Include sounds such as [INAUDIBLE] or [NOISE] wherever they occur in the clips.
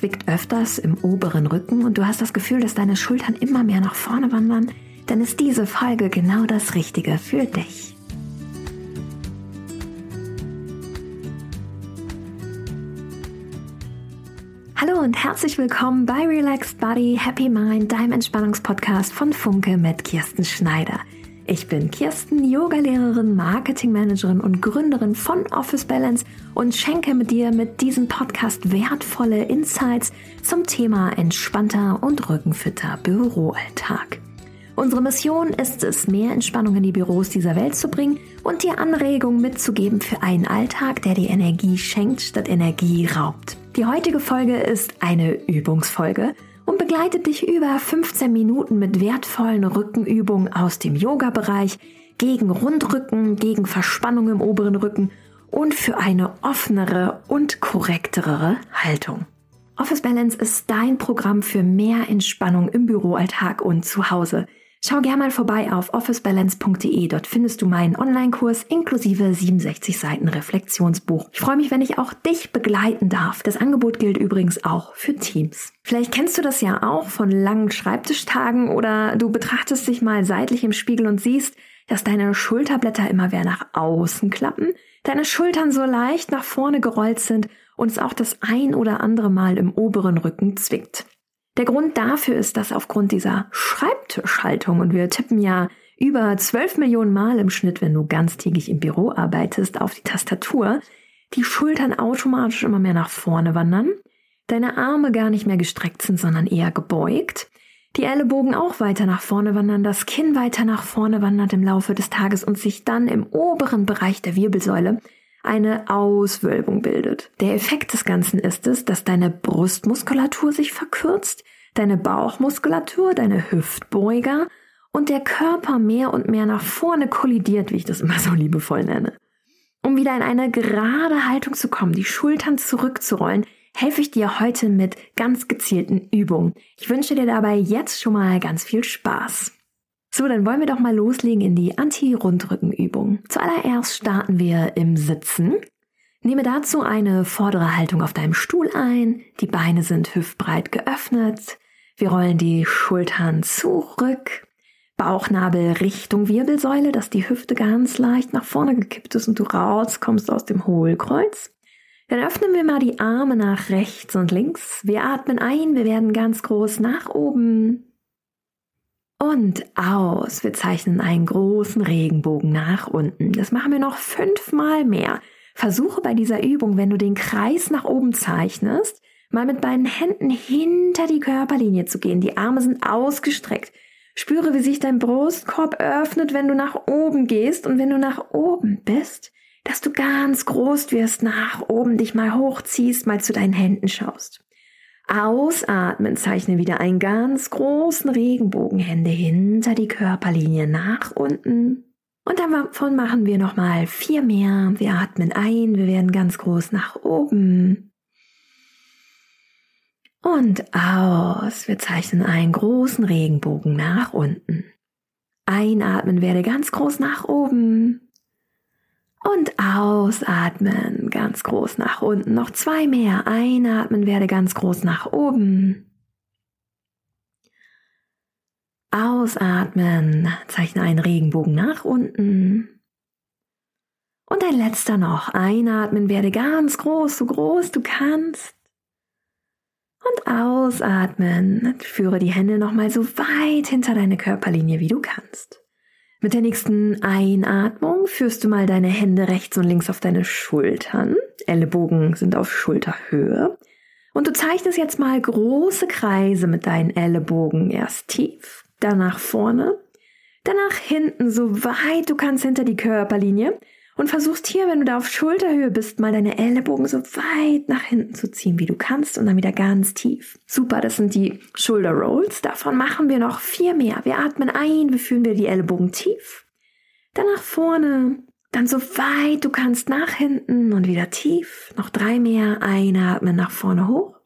zwickt öfters im oberen Rücken und du hast das Gefühl, dass deine Schultern immer mehr nach vorne wandern, dann ist diese Folge genau das Richtige für dich. Hallo und herzlich willkommen bei Relaxed Body, Happy Mind, deinem Entspannungspodcast von Funke mit Kirsten Schneider. Ich bin Kirsten, Yogalehrerin, Marketingmanagerin und Gründerin von Office Balance und schenke mit dir mit diesem Podcast wertvolle Insights zum Thema entspannter und rückenfitter Büroalltag. Unsere Mission ist es, mehr Entspannung in die Büros dieser Welt zu bringen und dir Anregungen mitzugeben für einen Alltag, der dir Energie schenkt statt Energie raubt. Die heutige Folge ist eine Übungsfolge und begleitet dich über 15 Minuten mit wertvollen Rückenübungen aus dem Yoga-Bereich gegen Rundrücken, gegen Verspannung im oberen Rücken und für eine offenere und korrektere Haltung. Office Balance ist dein Programm für mehr Entspannung im Büroalltag und zu Hause. Schau gerne mal vorbei auf officebalance.de. Dort findest du meinen Online-Kurs inklusive 67 Seiten Reflexionsbuch. Ich freue mich, wenn ich auch dich begleiten darf. Das Angebot gilt übrigens auch für Teams. Vielleicht kennst du das ja auch von langen Schreibtischtagen oder du betrachtest dich mal seitlich im Spiegel und siehst, dass deine Schulterblätter immer mehr nach außen klappen, deine Schultern so leicht nach vorne gerollt sind und es auch das ein oder andere Mal im oberen Rücken zwickt. Der Grund dafür ist, dass aufgrund dieser Schreibtischhaltung, und wir tippen ja über 12 Millionen Mal im Schnitt, wenn du ganztägig im Büro arbeitest, auf die Tastatur, die Schultern automatisch immer mehr nach vorne wandern, deine Arme gar nicht mehr gestreckt sind, sondern eher gebeugt, die Ellenbogen auch weiter nach vorne wandern, das Kinn weiter nach vorne wandert im Laufe des Tages und sich dann im oberen Bereich der Wirbelsäule eine Auswölbung bildet. Der Effekt des Ganzen ist es, dass deine Brustmuskulatur sich verkürzt, deine Bauchmuskulatur, deine Hüftbeuger und der Körper mehr und mehr nach vorne kollidiert, wie ich das immer so liebevoll nenne. Um wieder in eine gerade Haltung zu kommen, die Schultern zurückzurollen, helfe ich dir heute mit ganz gezielten Übungen. Ich wünsche dir dabei jetzt schon mal ganz viel Spaß. So, dann wollen wir doch mal loslegen in die Anti-Rundrückenübung. Zuallererst starten wir im Sitzen. Nehme dazu eine vordere Haltung auf deinem Stuhl ein. Die Beine sind hüftbreit geöffnet. Wir rollen die Schultern zurück. Bauchnabel Richtung Wirbelsäule, dass die Hüfte ganz leicht nach vorne gekippt ist und du rauskommst aus dem Hohlkreuz. Dann öffnen wir mal die Arme nach rechts und links. Wir atmen ein, wir werden ganz groß nach oben und aus. Wir zeichnen einen großen Regenbogen nach unten. Das machen wir noch fünfmal mehr. Versuche bei dieser Übung, wenn du den Kreis nach oben zeichnest, mal mit beiden Händen hinter die Körperlinie zu gehen. Die Arme sind ausgestreckt. Spüre, wie sich dein Brustkorb öffnet, wenn du nach oben gehst und wenn du nach oben bist, dass du ganz groß wirst, nach oben dich mal hochziehst, mal zu deinen Händen schaust. Ausatmen, zeichne wieder einen ganz großen Regenbogen, Hände hinter die Körperlinie nach unten. Und davon machen wir nochmal vier mehr. Wir atmen ein, wir werden ganz groß nach oben. Und aus, wir zeichnen einen großen Regenbogen nach unten. Einatmen, werde ganz groß nach oben. Und ausatmen, ganz groß nach unten. Noch zwei mehr. Einatmen, werde ganz groß nach oben. Ausatmen, zeichne einen Regenbogen nach unten. Und ein letzter noch. Einatmen, werde ganz groß, so groß du kannst. Und ausatmen, führe die Hände nochmal so weit hinter deine Körperlinie, wie du kannst. Mit der nächsten Einatmung führst du mal deine Hände rechts und links auf deine Schultern. Ellenbogen sind auf Schulterhöhe. Und du zeichnest jetzt mal große Kreise mit deinen Ellenbogen. Erst tief, danach vorne, danach hinten, so weit du kannst hinter die Körperlinie und versuchst hier, wenn du da auf Schulterhöhe bist, mal deine Ellenbogen so weit nach hinten zu ziehen, wie du kannst und dann wieder ganz tief. Super, das sind die Shoulder Rolls. Davon machen wir noch vier mehr. Wir atmen ein, wir führen wir die Ellenbogen tief. Dann nach vorne, dann so weit du kannst nach hinten und wieder tief. Noch drei mehr. Einatmen nach vorne hoch.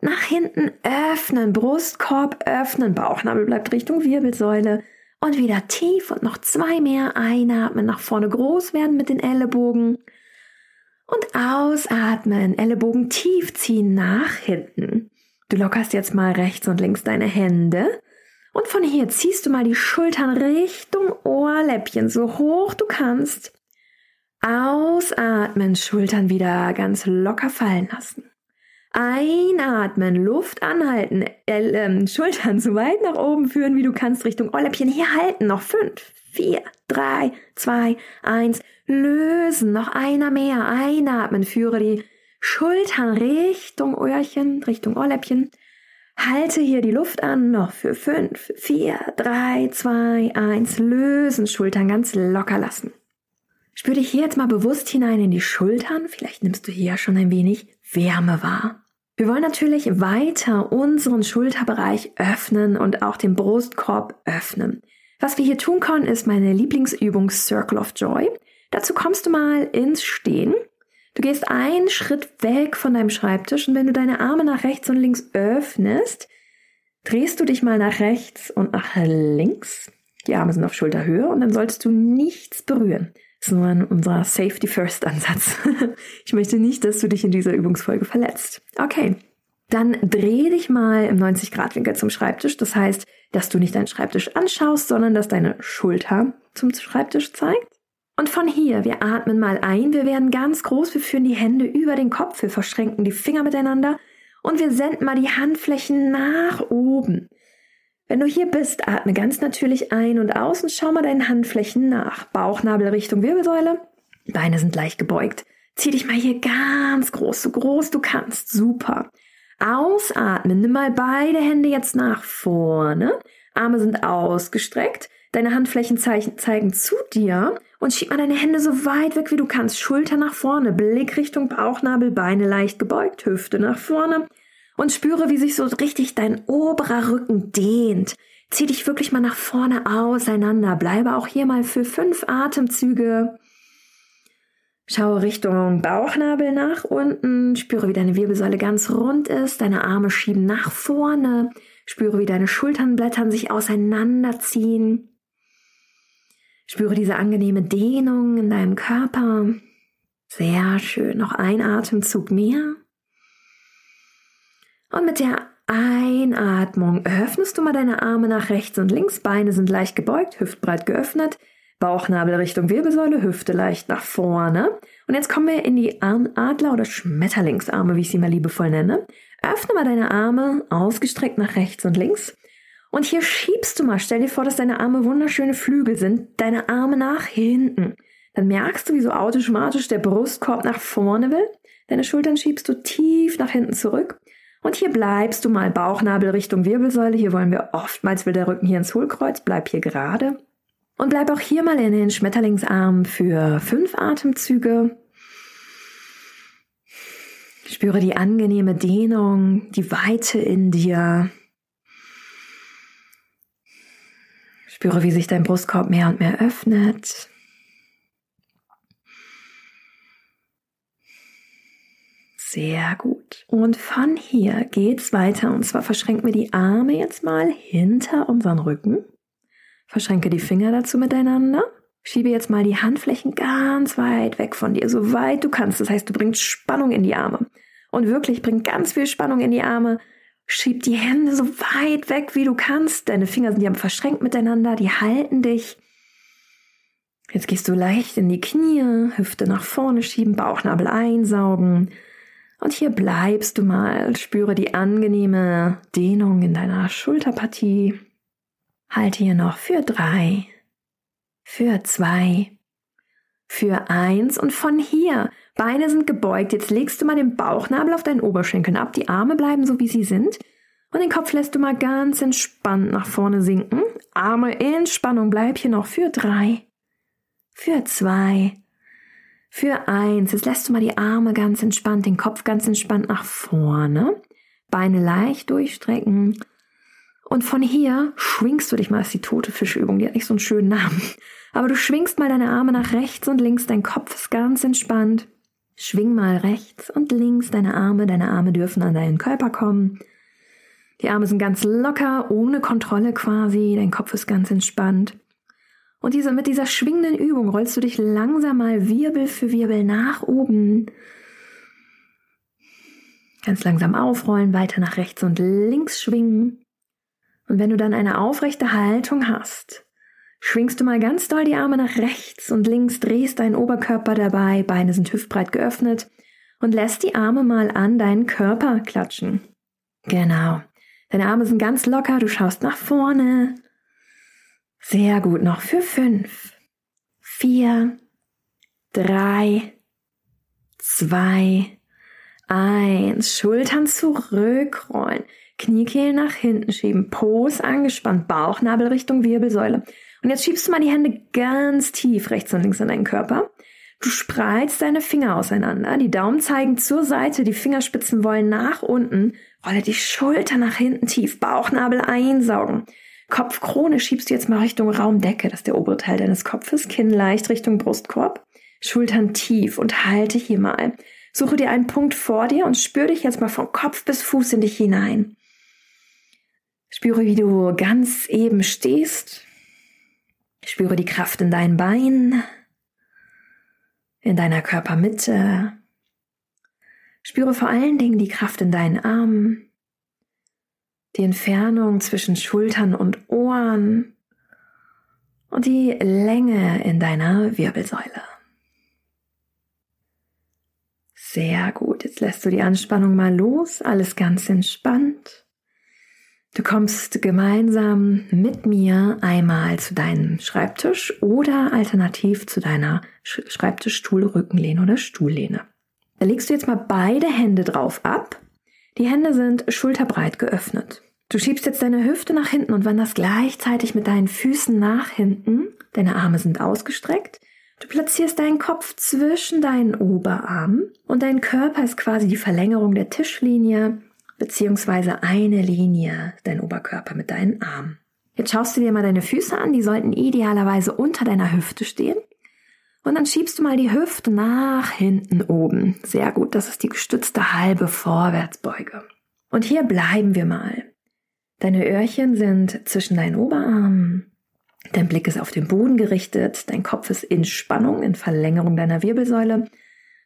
Nach hinten öffnen, Brustkorb öffnen, Bauchnabel bleibt Richtung Wirbelsäule. Und wieder tief und noch zwei mehr einatmen, nach vorne groß werden mit den Ellenbogen. Und ausatmen, Ellenbogen tief ziehen nach hinten. Du lockerst jetzt mal rechts und links deine Hände. Und von hier ziehst du mal die Schultern Richtung Ohrläppchen, so hoch du kannst. Ausatmen, Schultern wieder ganz locker fallen lassen. Einatmen, Luft anhalten, äh, äh, [LAUGHS] Schultern so weit nach oben führen, wie du kannst, Richtung Ohrläppchen. Hier halten, noch fünf, vier, drei, zwei, eins. Lösen, noch einer mehr. Einatmen, führe die Schultern Richtung Öhrchen, Richtung Ohrläppchen. Halte hier die Luft an, noch für fünf, vier, drei, zwei, eins. Lösen, Schultern ganz locker lassen. Spür dich hier jetzt mal bewusst hinein in die Schultern. Vielleicht nimmst du hier schon ein wenig Wärme wahr. Wir wollen natürlich weiter unseren Schulterbereich öffnen und auch den Brustkorb öffnen. Was wir hier tun können, ist meine Lieblingsübung Circle of Joy. Dazu kommst du mal ins Stehen. Du gehst einen Schritt weg von deinem Schreibtisch und wenn du deine Arme nach rechts und links öffnest, drehst du dich mal nach rechts und nach links. Die Arme sind auf Schulterhöhe und dann solltest du nichts berühren. Das ist nur ein, unser Safety First Ansatz. [LAUGHS] ich möchte nicht, dass du dich in dieser Übungsfolge verletzt. Okay. Dann dreh dich mal im 90 Grad Winkel zum Schreibtisch. Das heißt, dass du nicht deinen Schreibtisch anschaust, sondern dass deine Schulter zum Schreibtisch zeigt. Und von hier, wir atmen mal ein, wir werden ganz groß, wir führen die Hände über den Kopf, wir verschränken die Finger miteinander und wir senden mal die Handflächen nach oben. Wenn du hier bist, atme ganz natürlich ein und aus und schau mal deinen Handflächen nach. Bauchnabel Richtung Wirbelsäule. Beine sind leicht gebeugt. Zieh dich mal hier ganz groß, so groß du kannst. Super. Ausatmen. Nimm mal beide Hände jetzt nach vorne. Arme sind ausgestreckt. Deine Handflächen zeigen zu dir und schieb mal deine Hände so weit weg wie du kannst. Schulter nach vorne, Blick Richtung Bauchnabel, Beine leicht gebeugt, Hüfte nach vorne und spüre, wie sich so richtig dein oberer Rücken dehnt. Zieh dich wirklich mal nach vorne auseinander. Bleibe auch hier mal für fünf Atemzüge. Schaue Richtung Bauchnabel nach unten. Spüre, wie deine Wirbelsäule ganz rund ist. Deine Arme schieben nach vorne. Spüre, wie deine Schulternblättern sich auseinanderziehen. Spüre diese angenehme Dehnung in deinem Körper. Sehr schön. Noch ein Atemzug mehr. Und mit der Einatmung öffnest du mal deine Arme nach rechts und links, Beine sind leicht gebeugt, hüftbreit geöffnet, Bauchnabel Richtung Wirbelsäule, Hüfte leicht nach vorne. Und jetzt kommen wir in die Adler- oder Schmetterlingsarme, wie ich sie mal liebevoll nenne. Öffne mal deine Arme ausgestreckt nach rechts und links. Und hier schiebst du mal, stell dir vor, dass deine Arme wunderschöne Flügel sind, deine Arme nach hinten. Dann merkst du, wie so automatisch der Brustkorb nach vorne will. Deine Schultern schiebst du tief nach hinten zurück. Und hier bleibst du mal Bauchnabel Richtung Wirbelsäule. Hier wollen wir oftmals will der Rücken hier ins Hohlkreuz. Bleib hier gerade. Und bleib auch hier mal in den Schmetterlingsarm für fünf Atemzüge. Spüre die angenehme Dehnung, die Weite in dir. Spüre, wie sich dein Brustkorb mehr und mehr öffnet. Sehr gut. Und von hier geht's weiter. Und zwar verschränken wir die Arme jetzt mal hinter unseren Rücken. Verschränke die Finger dazu miteinander. Schiebe jetzt mal die Handflächen ganz weit weg von dir, so weit du kannst. Das heißt, du bringst Spannung in die Arme. Und wirklich, bring ganz viel Spannung in die Arme. Schieb die Hände so weit weg, wie du kannst. Deine Finger sind ja verschränkt miteinander, die halten dich. Jetzt gehst du leicht in die Knie, Hüfte nach vorne schieben, Bauchnabel einsaugen. Und hier bleibst du mal, spüre die angenehme Dehnung in deiner Schulterpartie. Halte hier noch für drei, für zwei, für eins und von hier. Beine sind gebeugt. Jetzt legst du mal den Bauchnabel auf deinen Oberschenkeln ab. Die Arme bleiben so, wie sie sind. Und den Kopf lässt du mal ganz entspannt nach vorne sinken. Arme in Spannung. Bleib hier noch für drei, für zwei, für eins. Jetzt lässt du mal die Arme ganz entspannt, den Kopf ganz entspannt nach vorne. Beine leicht durchstrecken. Und von hier schwingst du dich mal, das ist die tote Fischübung, die hat nicht so einen schönen Namen. Aber du schwingst mal deine Arme nach rechts und links, dein Kopf ist ganz entspannt. Schwing mal rechts und links deine Arme, deine Arme dürfen an deinen Körper kommen. Die Arme sind ganz locker, ohne Kontrolle quasi, dein Kopf ist ganz entspannt. Und diese, mit dieser schwingenden Übung rollst du dich langsam mal Wirbel für Wirbel nach oben. Ganz langsam aufrollen, weiter nach rechts und links schwingen. Und wenn du dann eine aufrechte Haltung hast, schwingst du mal ganz doll die Arme nach rechts und links, drehst deinen Oberkörper dabei, Beine sind hüftbreit geöffnet und lässt die Arme mal an deinen Körper klatschen. Genau. Deine Arme sind ganz locker, du schaust nach vorne. Sehr gut, noch für fünf, vier, drei, zwei, eins. Schultern zurückrollen, Kniekehlen nach hinten schieben, Pose angespannt, Bauchnabel Richtung Wirbelsäule. Und jetzt schiebst du mal die Hände ganz tief rechts und links in deinen Körper. Du spreizt deine Finger auseinander, die Daumen zeigen zur Seite, die Fingerspitzen wollen nach unten, rolle die Schulter nach hinten tief, Bauchnabel einsaugen. Kopfkrone schiebst du jetzt mal Richtung Raumdecke, das ist der obere Teil deines Kopfes, Kinn leicht Richtung Brustkorb, Schultern tief und halte hier mal. Suche dir einen Punkt vor dir und spür dich jetzt mal von Kopf bis Fuß in dich hinein. Spüre, wie du ganz eben stehst. Spüre die Kraft in deinen Beinen, in deiner Körpermitte. Spüre vor allen Dingen die Kraft in deinen Armen, die Entfernung zwischen Schultern und Ohren und die Länge in deiner Wirbelsäule. Sehr gut, jetzt lässt du die Anspannung mal los, alles ganz entspannt. Du kommst gemeinsam mit mir einmal zu deinem Schreibtisch oder alternativ zu deiner Schreibtischstuhlrückenlehne oder Stuhllehne. Da legst du jetzt mal beide Hände drauf ab. Die Hände sind schulterbreit geöffnet. Du schiebst jetzt deine Hüfte nach hinten und wanderst gleichzeitig mit deinen Füßen nach hinten. Deine Arme sind ausgestreckt. Du platzierst deinen Kopf zwischen deinen Oberarmen und dein Körper ist quasi die Verlängerung der Tischlinie beziehungsweise eine Linie, dein Oberkörper mit deinen Armen. Jetzt schaust du dir mal deine Füße an, die sollten idealerweise unter deiner Hüfte stehen. Und dann schiebst du mal die Hüfte nach hinten oben. Sehr gut, das ist die gestützte halbe Vorwärtsbeuge. Und hier bleiben wir mal. Deine Öhrchen sind zwischen deinen Oberarmen. Dein Blick ist auf den Boden gerichtet. Dein Kopf ist in Spannung, in Verlängerung deiner Wirbelsäule.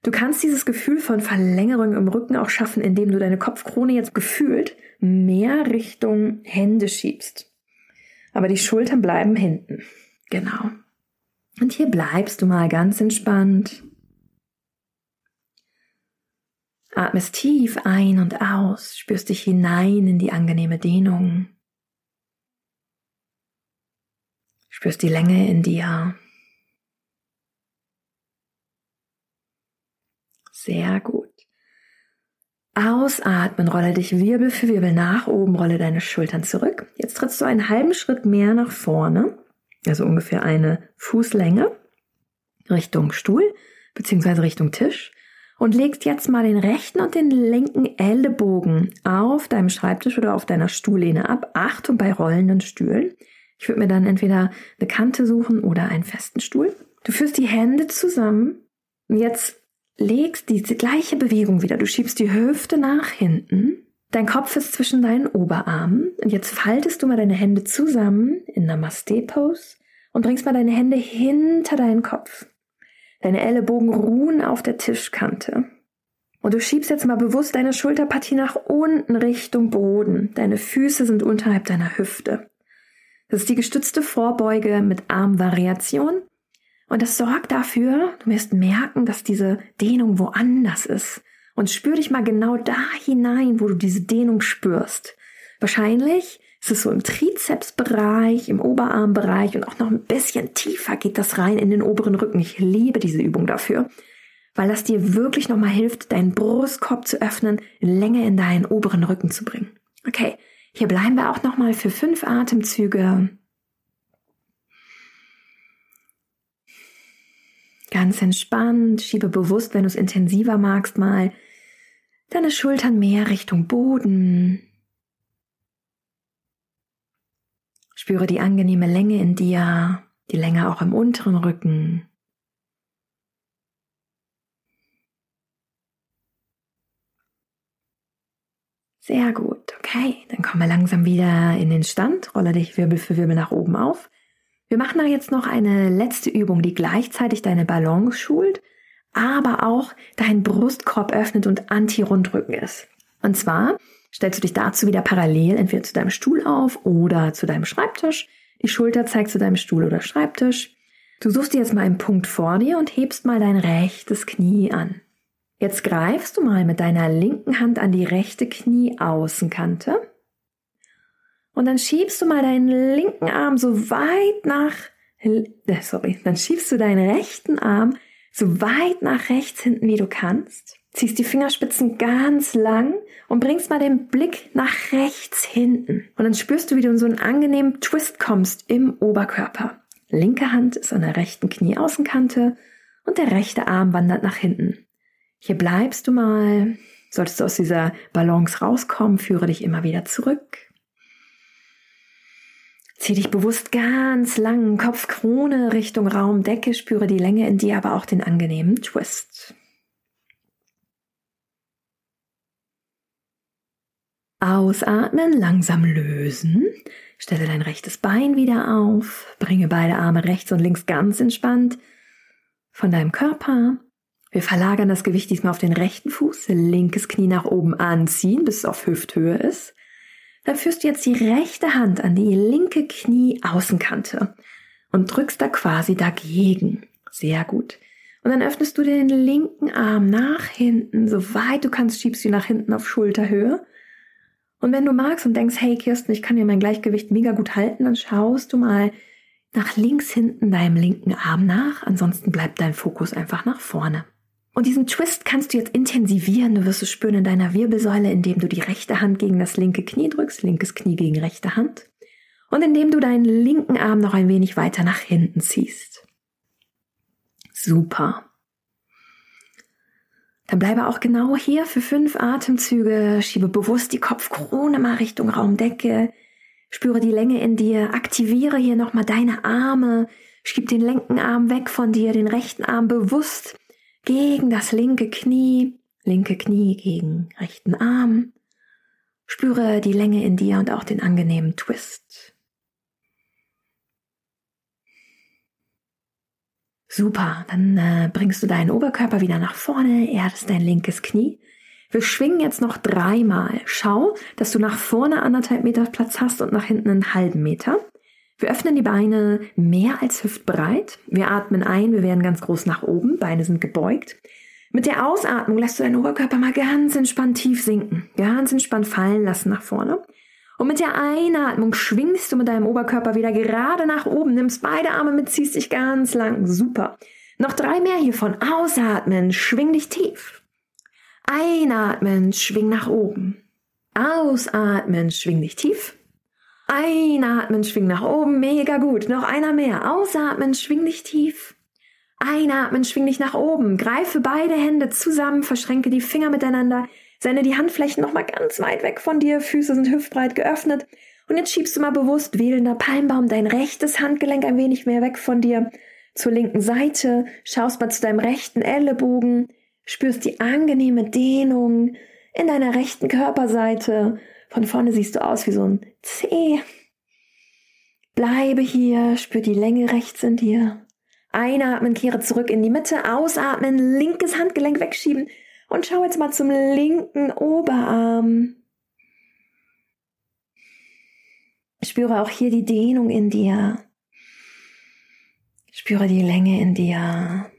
Du kannst dieses Gefühl von Verlängerung im Rücken auch schaffen, indem du deine Kopfkrone jetzt gefühlt mehr Richtung Hände schiebst. Aber die Schultern bleiben hinten. Genau. Und hier bleibst du mal ganz entspannt. Atmest tief ein und aus, spürst dich hinein in die angenehme Dehnung. Spürst die Länge in dir. Sehr gut. Ausatmen, rolle dich Wirbel für Wirbel nach oben, rolle deine Schultern zurück. Jetzt trittst du einen halben Schritt mehr nach vorne, also ungefähr eine Fußlänge Richtung Stuhl beziehungsweise Richtung Tisch und legst jetzt mal den rechten und den linken Ellenbogen auf deinem Schreibtisch oder auf deiner Stuhllehne ab. Achtung bei rollenden Stühlen. Ich würde mir dann entweder eine Kante suchen oder einen festen Stuhl. Du führst die Hände zusammen und jetzt legst diese gleiche Bewegung wieder. Du schiebst die Hüfte nach hinten. Dein Kopf ist zwischen deinen Oberarmen. Und jetzt faltest du mal deine Hände zusammen in Namaste Pose und bringst mal deine Hände hinter deinen Kopf. Deine Ellenbogen ruhen auf der Tischkante. Und du schiebst jetzt mal bewusst deine Schulterpartie nach unten Richtung Boden. Deine Füße sind unterhalb deiner Hüfte. Das ist die gestützte Vorbeuge mit Armvariation. Und das sorgt dafür, du wirst merken, dass diese Dehnung woanders ist. Und spür dich mal genau da hinein, wo du diese Dehnung spürst. Wahrscheinlich ist es so im Trizepsbereich, im Oberarmbereich und auch noch ein bisschen tiefer geht das rein in den oberen Rücken. Ich liebe diese Übung dafür, weil das dir wirklich nochmal hilft, deinen Brustkorb zu öffnen, Länge in deinen oberen Rücken zu bringen. Okay, hier bleiben wir auch nochmal für fünf Atemzüge. Ganz entspannt, schiebe bewusst, wenn du es intensiver magst, mal deine Schultern mehr Richtung Boden. Spüre die angenehme Länge in dir, die Länge auch im unteren Rücken. Sehr gut, okay. Dann komm langsam wieder in den Stand, rolle dich Wirbel für Wirbel nach oben auf. Wir machen da jetzt noch eine letzte Übung, die gleichzeitig deine Balance schult, aber auch deinen Brustkorb öffnet und Anti-Rundrücken ist. Und zwar stellst du dich dazu wieder parallel entweder zu deinem Stuhl auf oder zu deinem Schreibtisch. Die Schulter zeigt zu deinem Stuhl oder Schreibtisch. Du suchst dir jetzt mal einen Punkt vor dir und hebst mal dein rechtes Knie an. Jetzt greifst du mal mit deiner linken Hand an die rechte Knieaußenkante und dann schiebst du mal deinen linken Arm so weit nach, äh, sorry, dann schiebst du deinen rechten Arm so weit nach rechts hinten, wie du kannst. Ziehst die Fingerspitzen ganz lang und bringst mal den Blick nach rechts hinten. Und dann spürst du, wie du in so einen angenehmen Twist kommst im Oberkörper. Linke Hand ist an der rechten Knieaußenkante und der rechte Arm wandert nach hinten. Hier bleibst du mal. Solltest du aus dieser Balance rauskommen, führe dich immer wieder zurück. Zieh dich bewusst ganz lang, Kopfkrone Richtung Raumdecke, spüre die Länge in dir, aber auch den angenehmen Twist. Ausatmen, langsam lösen. Stelle dein rechtes Bein wieder auf. Bringe beide Arme rechts und links ganz entspannt von deinem Körper. Wir verlagern das Gewicht diesmal auf den rechten Fuß, linkes Knie nach oben anziehen, bis es auf Hüfthöhe ist. Dann führst du jetzt die rechte Hand an die linke Knieaußenkante und drückst da quasi dagegen. Sehr gut. Und dann öffnest du den linken Arm nach hinten, so weit du kannst, schiebst du nach hinten auf Schulterhöhe. Und wenn du magst und denkst, hey Kirsten, ich kann hier mein Gleichgewicht mega gut halten, dann schaust du mal nach links hinten deinem linken Arm nach. Ansonsten bleibt dein Fokus einfach nach vorne. Und diesen Twist kannst du jetzt intensivieren. Du wirst es spüren in deiner Wirbelsäule, indem du die rechte Hand gegen das linke Knie drückst, linkes Knie gegen rechte Hand. Und indem du deinen linken Arm noch ein wenig weiter nach hinten ziehst. Super. Dann bleibe auch genau hier für fünf Atemzüge. Schiebe bewusst die Kopfkrone mal Richtung Raumdecke. Spüre die Länge in dir. Aktiviere hier nochmal deine Arme. Schieb den linken Arm weg von dir, den rechten Arm bewusst gegen das linke Knie, linke Knie gegen rechten Arm. Spüre die Länge in dir und auch den angenehmen Twist. Super, dann äh, bringst du deinen Oberkörper wieder nach vorne, erdest dein linkes Knie. Wir schwingen jetzt noch dreimal. Schau, dass du nach vorne anderthalb Meter Platz hast und nach hinten einen halben Meter. Wir öffnen die Beine mehr als hüftbreit. Wir atmen ein, wir werden ganz groß nach oben, Beine sind gebeugt. Mit der Ausatmung lässt du deinen Oberkörper mal ganz entspannt tief sinken, ganz entspannt fallen lassen nach vorne. Und mit der Einatmung schwingst du mit deinem Oberkörper wieder gerade nach oben, nimmst beide Arme mit, ziehst dich ganz lang. Super. Noch drei mehr hiervon. Ausatmen, schwing dich tief. Einatmen, schwing nach oben. Ausatmen, schwing dich tief. Einatmen, schwing nach oben, mega gut. Noch einer mehr. Ausatmen, schwing dich tief. Einatmen, schwing dich nach oben. Greife beide Hände zusammen, verschränke die Finger miteinander. Sende die Handflächen nochmal ganz weit weg von dir. Füße sind hüftbreit geöffnet. Und jetzt schiebst du mal bewusst wählender Palmbaum dein rechtes Handgelenk ein wenig mehr weg von dir zur linken Seite. Schaust mal zu deinem rechten Ellenbogen. Spürst die angenehme Dehnung in deiner rechten Körperseite von vorne siehst du aus wie so ein C. Bleibe hier, spür die Länge rechts in dir. Einatmen, kehre zurück in die Mitte, ausatmen, linkes Handgelenk wegschieben und schau jetzt mal zum linken Oberarm. Spüre auch hier die Dehnung in dir. Spüre die Länge in dir.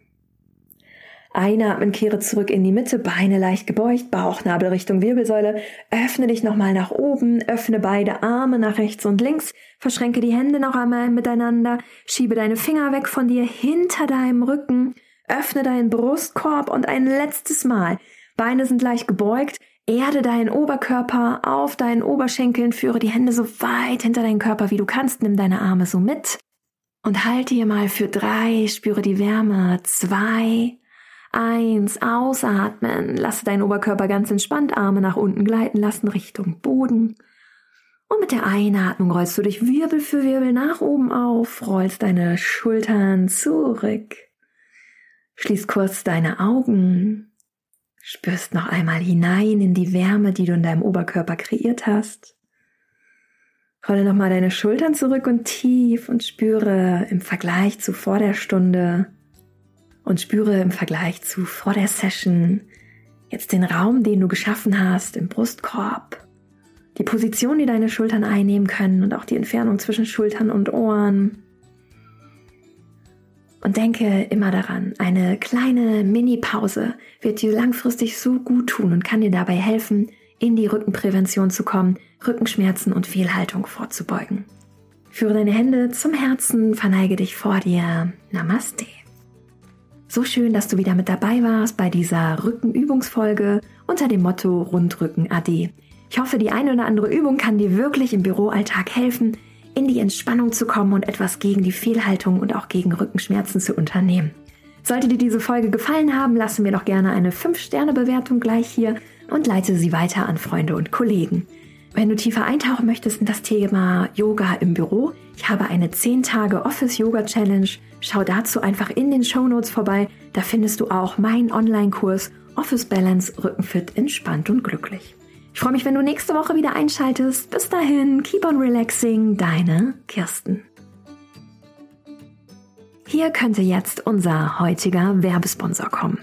Einatmen, kehre zurück in die Mitte, Beine leicht gebeugt, Bauchnabel Richtung Wirbelsäule. Öffne dich nochmal nach oben, öffne beide Arme nach rechts und links, verschränke die Hände noch einmal miteinander, schiebe deine Finger weg von dir hinter deinem Rücken, öffne deinen Brustkorb und ein letztes Mal. Beine sind leicht gebeugt, erde deinen Oberkörper auf deinen Oberschenkeln, führe die Hände so weit hinter deinen Körper wie du kannst, nimm deine Arme so mit. Und halte hier mal für drei, spüre die Wärme, zwei, Eins, ausatmen. Lasse deinen Oberkörper ganz entspannt, Arme nach unten gleiten lassen Richtung Boden. Und mit der Einatmung rollst du dich Wirbel für Wirbel nach oben auf, rollst deine Schultern zurück. Schließ kurz deine Augen. Spürst noch einmal hinein in die Wärme, die du in deinem Oberkörper kreiert hast. Rolle nochmal deine Schultern zurück und tief und spüre im Vergleich zu vor der Stunde und spüre im Vergleich zu vor der Session jetzt den Raum, den du geschaffen hast im Brustkorb, die Position, die deine Schultern einnehmen können und auch die Entfernung zwischen Schultern und Ohren. Und denke immer daran, eine kleine Mini-Pause wird dir langfristig so gut tun und kann dir dabei helfen, in die Rückenprävention zu kommen, Rückenschmerzen und Fehlhaltung vorzubeugen. Führe deine Hände zum Herzen, verneige dich vor dir. Namaste. So schön, dass du wieder mit dabei warst bei dieser Rückenübungsfolge unter dem Motto Rundrücken AD. Ich hoffe, die eine oder andere Übung kann dir wirklich im Büroalltag helfen, in die Entspannung zu kommen und etwas gegen die Fehlhaltung und auch gegen Rückenschmerzen zu unternehmen. Sollte dir diese Folge gefallen haben, lasse mir doch gerne eine 5-Sterne-Bewertung gleich hier und leite sie weiter an Freunde und Kollegen. Wenn du tiefer eintauchen möchtest in das Thema Yoga im Büro, ich habe eine 10 Tage Office Yoga Challenge. Schau dazu einfach in den Show Notes vorbei. Da findest du auch meinen Online-Kurs Office Balance Rückenfit entspannt und glücklich. Ich freue mich, wenn du nächste Woche wieder einschaltest. Bis dahin, keep on relaxing, deine Kirsten. Hier könnte jetzt unser heutiger Werbesponsor kommen.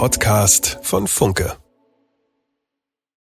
Podcast von Funke.